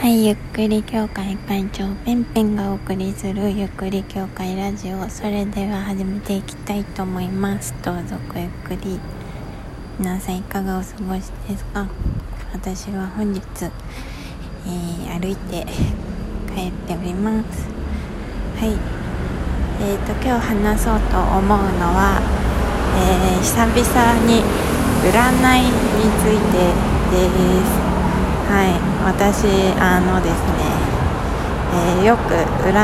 はい、ゆっくり協会会長ペンペンがお送りするゆっくり協会ラジオ。それでは始めていきたいと思います。どうぞごゆっくり皆さんいかがお過ごしですか？私は本日、えー歩いて帰っております。はい。えーと今日話そうと思うのは、えー久々に占いについてです。はい私あのですね、えーよく占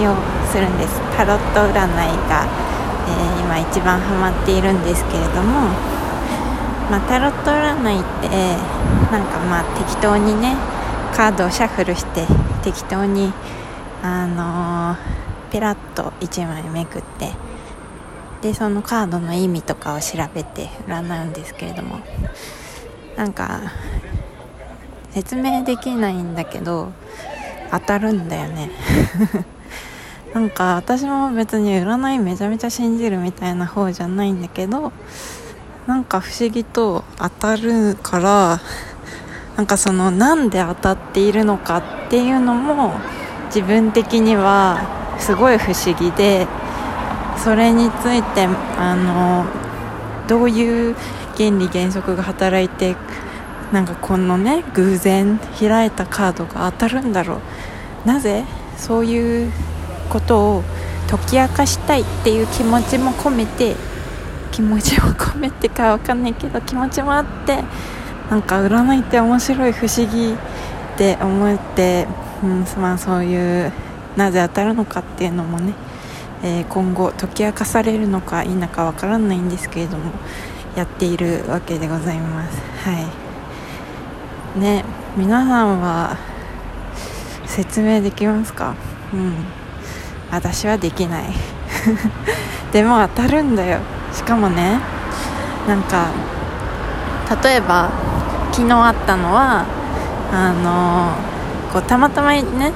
いをするんです。タロット占いが、えー今一番ハマっているんですけれども、まあ、タロット占いってなんかまあ適当にねカードをシャッフルして適当にあのーペラッと1枚めくってでそのカードの意味とかを調べて占うんですけれどもなんか説明できないんだけど当たるんだよね。なんか私も別に占いめちゃめちゃ信じるみたいな方じゃないんだけどなんか不思議と当たるから なんかそのなんで当たっているのかっていうのも自分的にはすごい不思議でそれについてあのどういう原理原則が働いてなんかこのね偶然開いたカードが当たるんだろう。なぜ？そういうことを解き明かしたいっていう気持ちも込めて気持ちも込めてかわかんないけど気持ちもあってなんか占いって面白い不思議って思って、うんまあ、そういうなぜ当たるのかっていうのもね、えー今後解き明かされるのか否かわからないんですけれどもやっているわけでございます。はい。ね皆さんは説明できますか？うん。私はできない。でも当たるんだよ。しかもねなんか例えば昨日あったのはあのこうたまたまね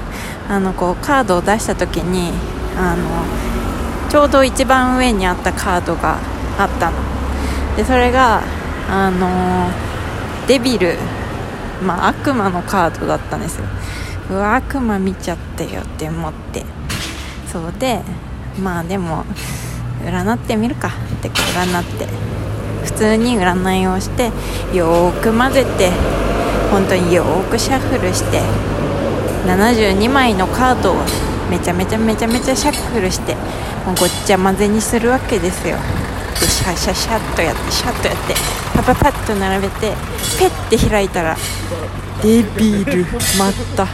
あのこうカードを出した時にあのちょうど一番上にあったカードがあったの。でそれがあのデビル、まあ、悪魔のカードだったんですよ。うわ悪魔見ちゃったよって思って。そうでまあでも占ってみるか。って占って。普通に占いをしてよーく混ぜて本当によーくシャッフルして72枚のカードをめちゃめちゃめちゃめちゃシャッフルしてもうごっちゃ混ぜにするわけですよ。でシャシャシャッとやってシャッとやって。パパパッと並べてペッて開いたらデビルまた。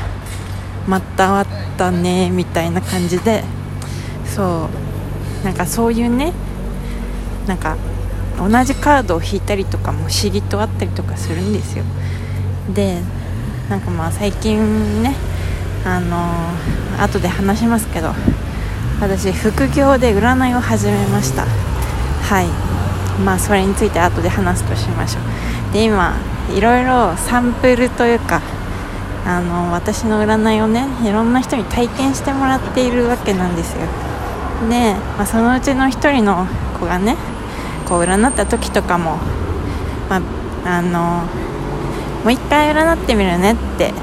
またあったねみたいな感じでそう。なんかそういうねなんか同じカードを引いたりとかも不思議とあったりとかするんですよ。でなんかまあ最近ねあのー後で話しますけど私副業で占いを始めました。はい。まあそれについて後で話すとしましょう。で今いろいろサンプルというかあの私の占いをねいろんな人に体験してもらっているわけなんですよ。で、まあ、そのうちの一人の子がねこう占った時とかもまああのもう一回占ってみるねって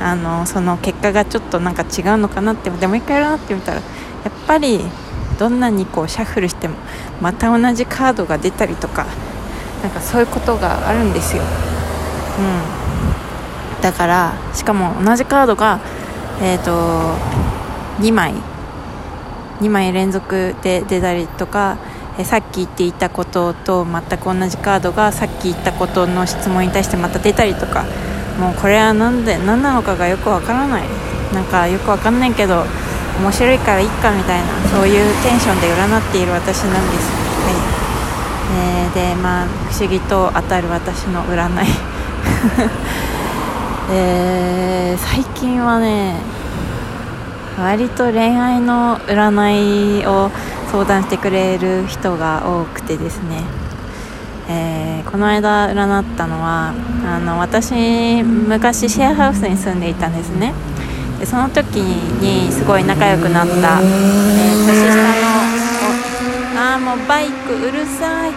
あのその結果がちょっとなんか違うのかなってでもう一回占ってみたらやっぱりどんなにこうシャッフルしてもまた同じカードが出たりとかなんかそういうことがあるんですよ、うん、だからしかも同じカードがえっ、と2枚。2枚連続で出たりとかえさっき言っていたことと全く同じカードがさっき言ったことの質問に対してまた出たりとかもうこれは何で何なのかがよくわからない。なんかよくわかんないけど面白いからいいかみたいなそういうテンションで占っている私なんですはい、えーでまあ不思議と当たる私の占い。えー最近はね割と恋愛の占いを相談してくれる人が多くてですね、えーこの間占ったのはあの私昔シェアハウスに住んでいたんですね。でその時にすごい仲良くなった、えー年下のあもうバイクうるさい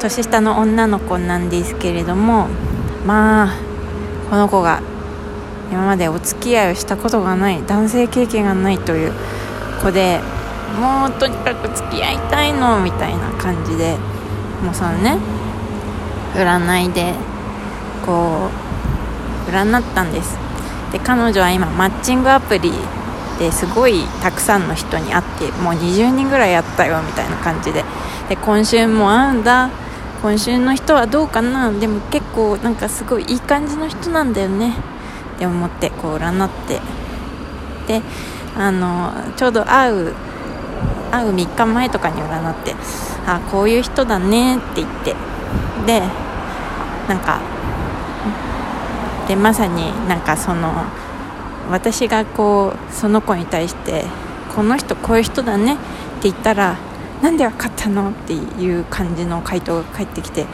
年下の女の子なんですけれどもまあこの子が今までお付き合いをしたことがない男性経験がないという子でもうとにかく付き合いたいのみたいな感じでもうそのね占いでこう占ったんです。で彼女は今マッチングアプリですごいたくさんの人に会ってもう20人ぐらいやったよみたいな感じで。で今週も会うんだ。今週の人はどうかな。でも結構なんかすごいいい感じの人なんだよね。って思ってこう占って。であのちょうど会う会う3日前とかに占ってあこういう人だねって言って。でなんかでまさになんかその私がこうその子に対してこの人こういう人だねって言ったらなんで分かったの？っていう感じの回答が返ってきて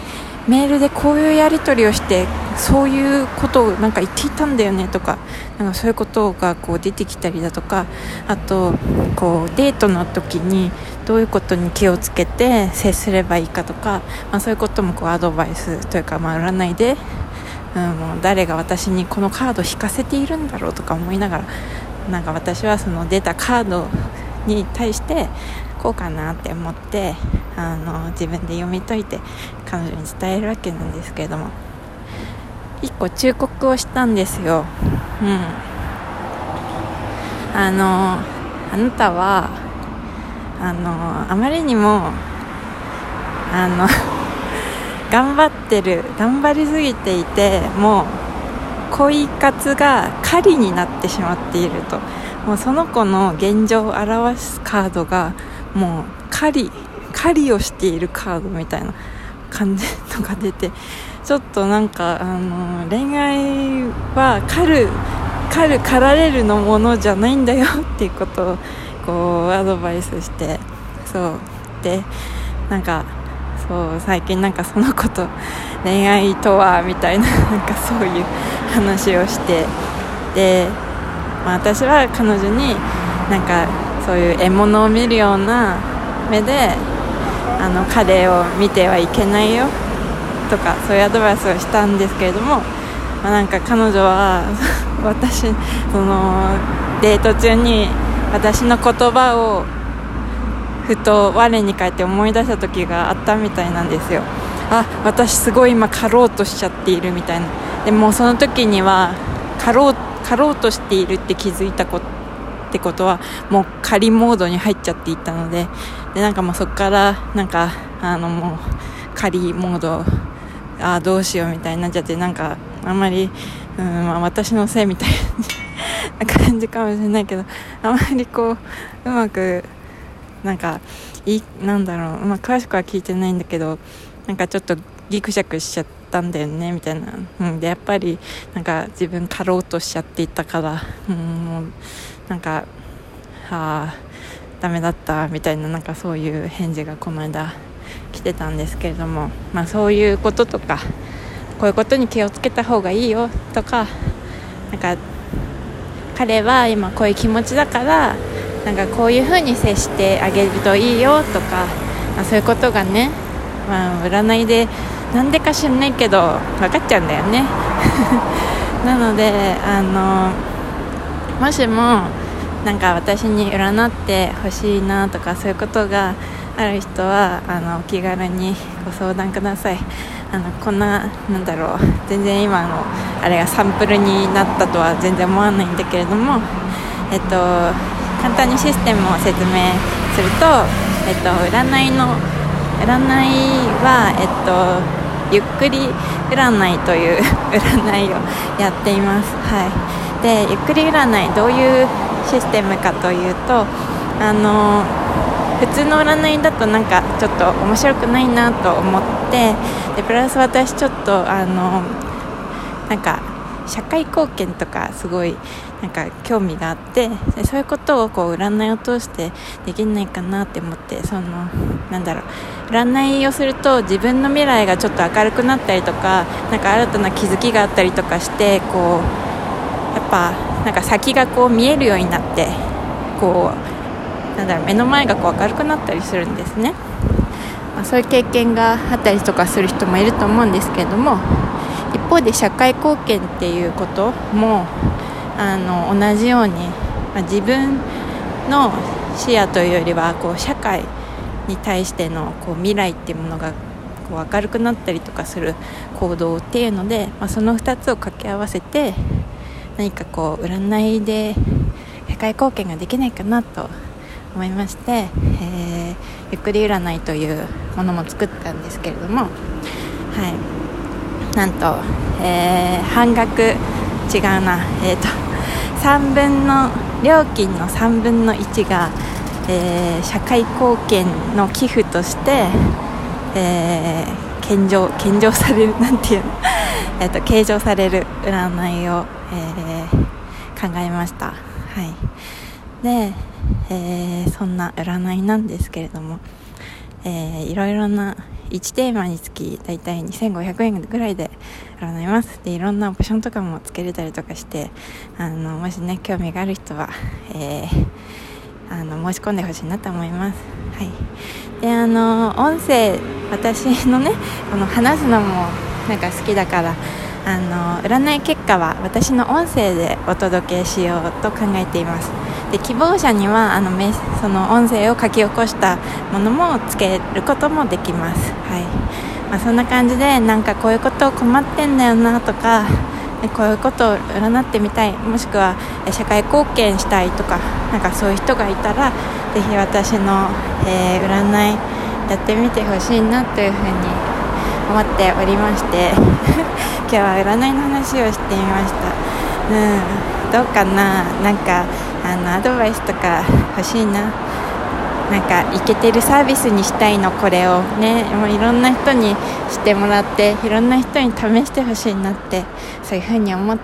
メールでこういうやり取りをしてそういうことをなんか言っていたんだよねとかなんかそういうことがこう出てきたりだとかあとこうデートの時にどういうことに気をつけて接すればいいかとか、まあ、そういうこともこうアドバイスというか、まあ、占いで、うん、もう誰が私にこのカード引かせているんだろうとか思いながらなんか私はその出たカードに対してこうかなって思ってあの自分で読み解いて彼女に伝えるわけなんですけれども1個忠告をしたんですよ。うん。あのあなたはあのあまりにもあの頑張ってる頑張りすぎていてもう恋活が狩りになってしまっていると。もうその子の現状を表すカードがもう狩り狩りをしているカードみたいな感じのが出てちょっとなんかあの恋愛は狩る狩る狩られるのものじゃないんだよっていうことをこうアドバイスしてそう。でなんかそう最近なんかその子と恋愛とはみたいななんかそういう話をしてで、まあ、私は彼女になんかそういう獲物を見るような目であの彼を見てはいけないよとかそういうアドバイスをしたんですけれども、まあ、なんか彼女は 私そのデート中に私の言葉をふと我に返って思い出した時があったみたいなんですよ。あ私すごい今狩ろうとしちゃっているみたいな。でもその時には狩ろう狩ろうとしているって気づいたことってことはもう仮モードに入っちゃっていたのででなんかもうそこからなんかあのもう仮モードあどうしようみたいになっちゃってなんかあんまり、うんまあ、私のせいみたいな感じかもしれないけどあまりこううまくなんかいなんだろう、まあ、詳しくは聞いてないんだけどなんかちょっとギクシャクしちゃったんだよねみたいな、うん、でやっぱりなんか自分狩ろうとしちゃっていたから、うん、もうなんかあダメだったみたいななんかそういう返事がこの間来てたんですけれども、まあ、そういうこととかこういうことに気をつけた方がいいよとかなんか彼は今こういう気持ちだからなんかこういう風に接してあげるといいよとか、まあ、そういうことがね、まあ、占いでなんでか知らないけど分かっちゃうんだよね。なのであのもしもなんか私に占ってほしいなとかそういうことがある人はあのお気軽にご相談ください。あのこんななんだろう全然今のあれがサンプルになったとは全然思わないんだけれどもえっと簡単にシステムを説明するとえっと占いの占いはえっとゆっくり占いという 占いをやっています。はい。でゆっくり占いどういうシステムかというとあの普通の占いだとなんかちょっと面白くないなと思ってでプラス私ちょっとあのなんか社会貢献とかすごいなんか興味があってでそういうことをこう占いを通してできないかなって思ってそのなんだろう占いをすると自分の未来がちょっと明るくなったりとかなんか新たな気づきがあったりとかしてこうやっぱなんか先がこう見えるようになってこうなんだろう目の前がこう明るくなったりするんですね、まあ、そういう経験があったりとかする人もいると思うんですけれども一方で社会貢献っていうこともあの同じように、まあ、自分の視野というよりはこう社会に対してのこう未来っていうものがこう明るくなったりとかする行動っていうので、まあ、その2つを掛け合わせて何かこう占いで社会貢献ができないかなと思いまして、えー、ゆっくり占いというものも作ったんですけれども、はい、なんと、えー、半額。違うな、えーと、3分の料金の3分の1が、えー、社会貢献の寄付として、えー、献上献上される。なんていうの？えと計上される占いを、えー、考えました。はい。で、えー、そんな占いなんですけれども、えー、いろいろな1テーマにつき大体2500円ぐらいで占いますでいろんなオプションとかもつけれたりとかしてあのもしね興味がある人は、えー、あの申し込んでほしいなと思います。はい、であの音声私のねこの話すのもなんか好きだからあの占い結果は私の音声でお届けしようと考えています。で希望者にはあのその音声を書き起こしたものもつけることもできます、はい。まあ、そんな感じでなんかこういうこと困ってんだよなとかこういうことを占ってみたい。もしくは社会貢献したいとかなんかそういう人がいたらぜひ私の、えー、占いやってみてほしいなというふうに思っておりまして 今日は占いの話をしてみました。うんどうかな？なんかあのアドバイスとか欲しいな？なんかイケてるサービスにしたいの？これを。ねもういろんな人にしてもらっていろんな人に試してほしいなってそういうふうに思っ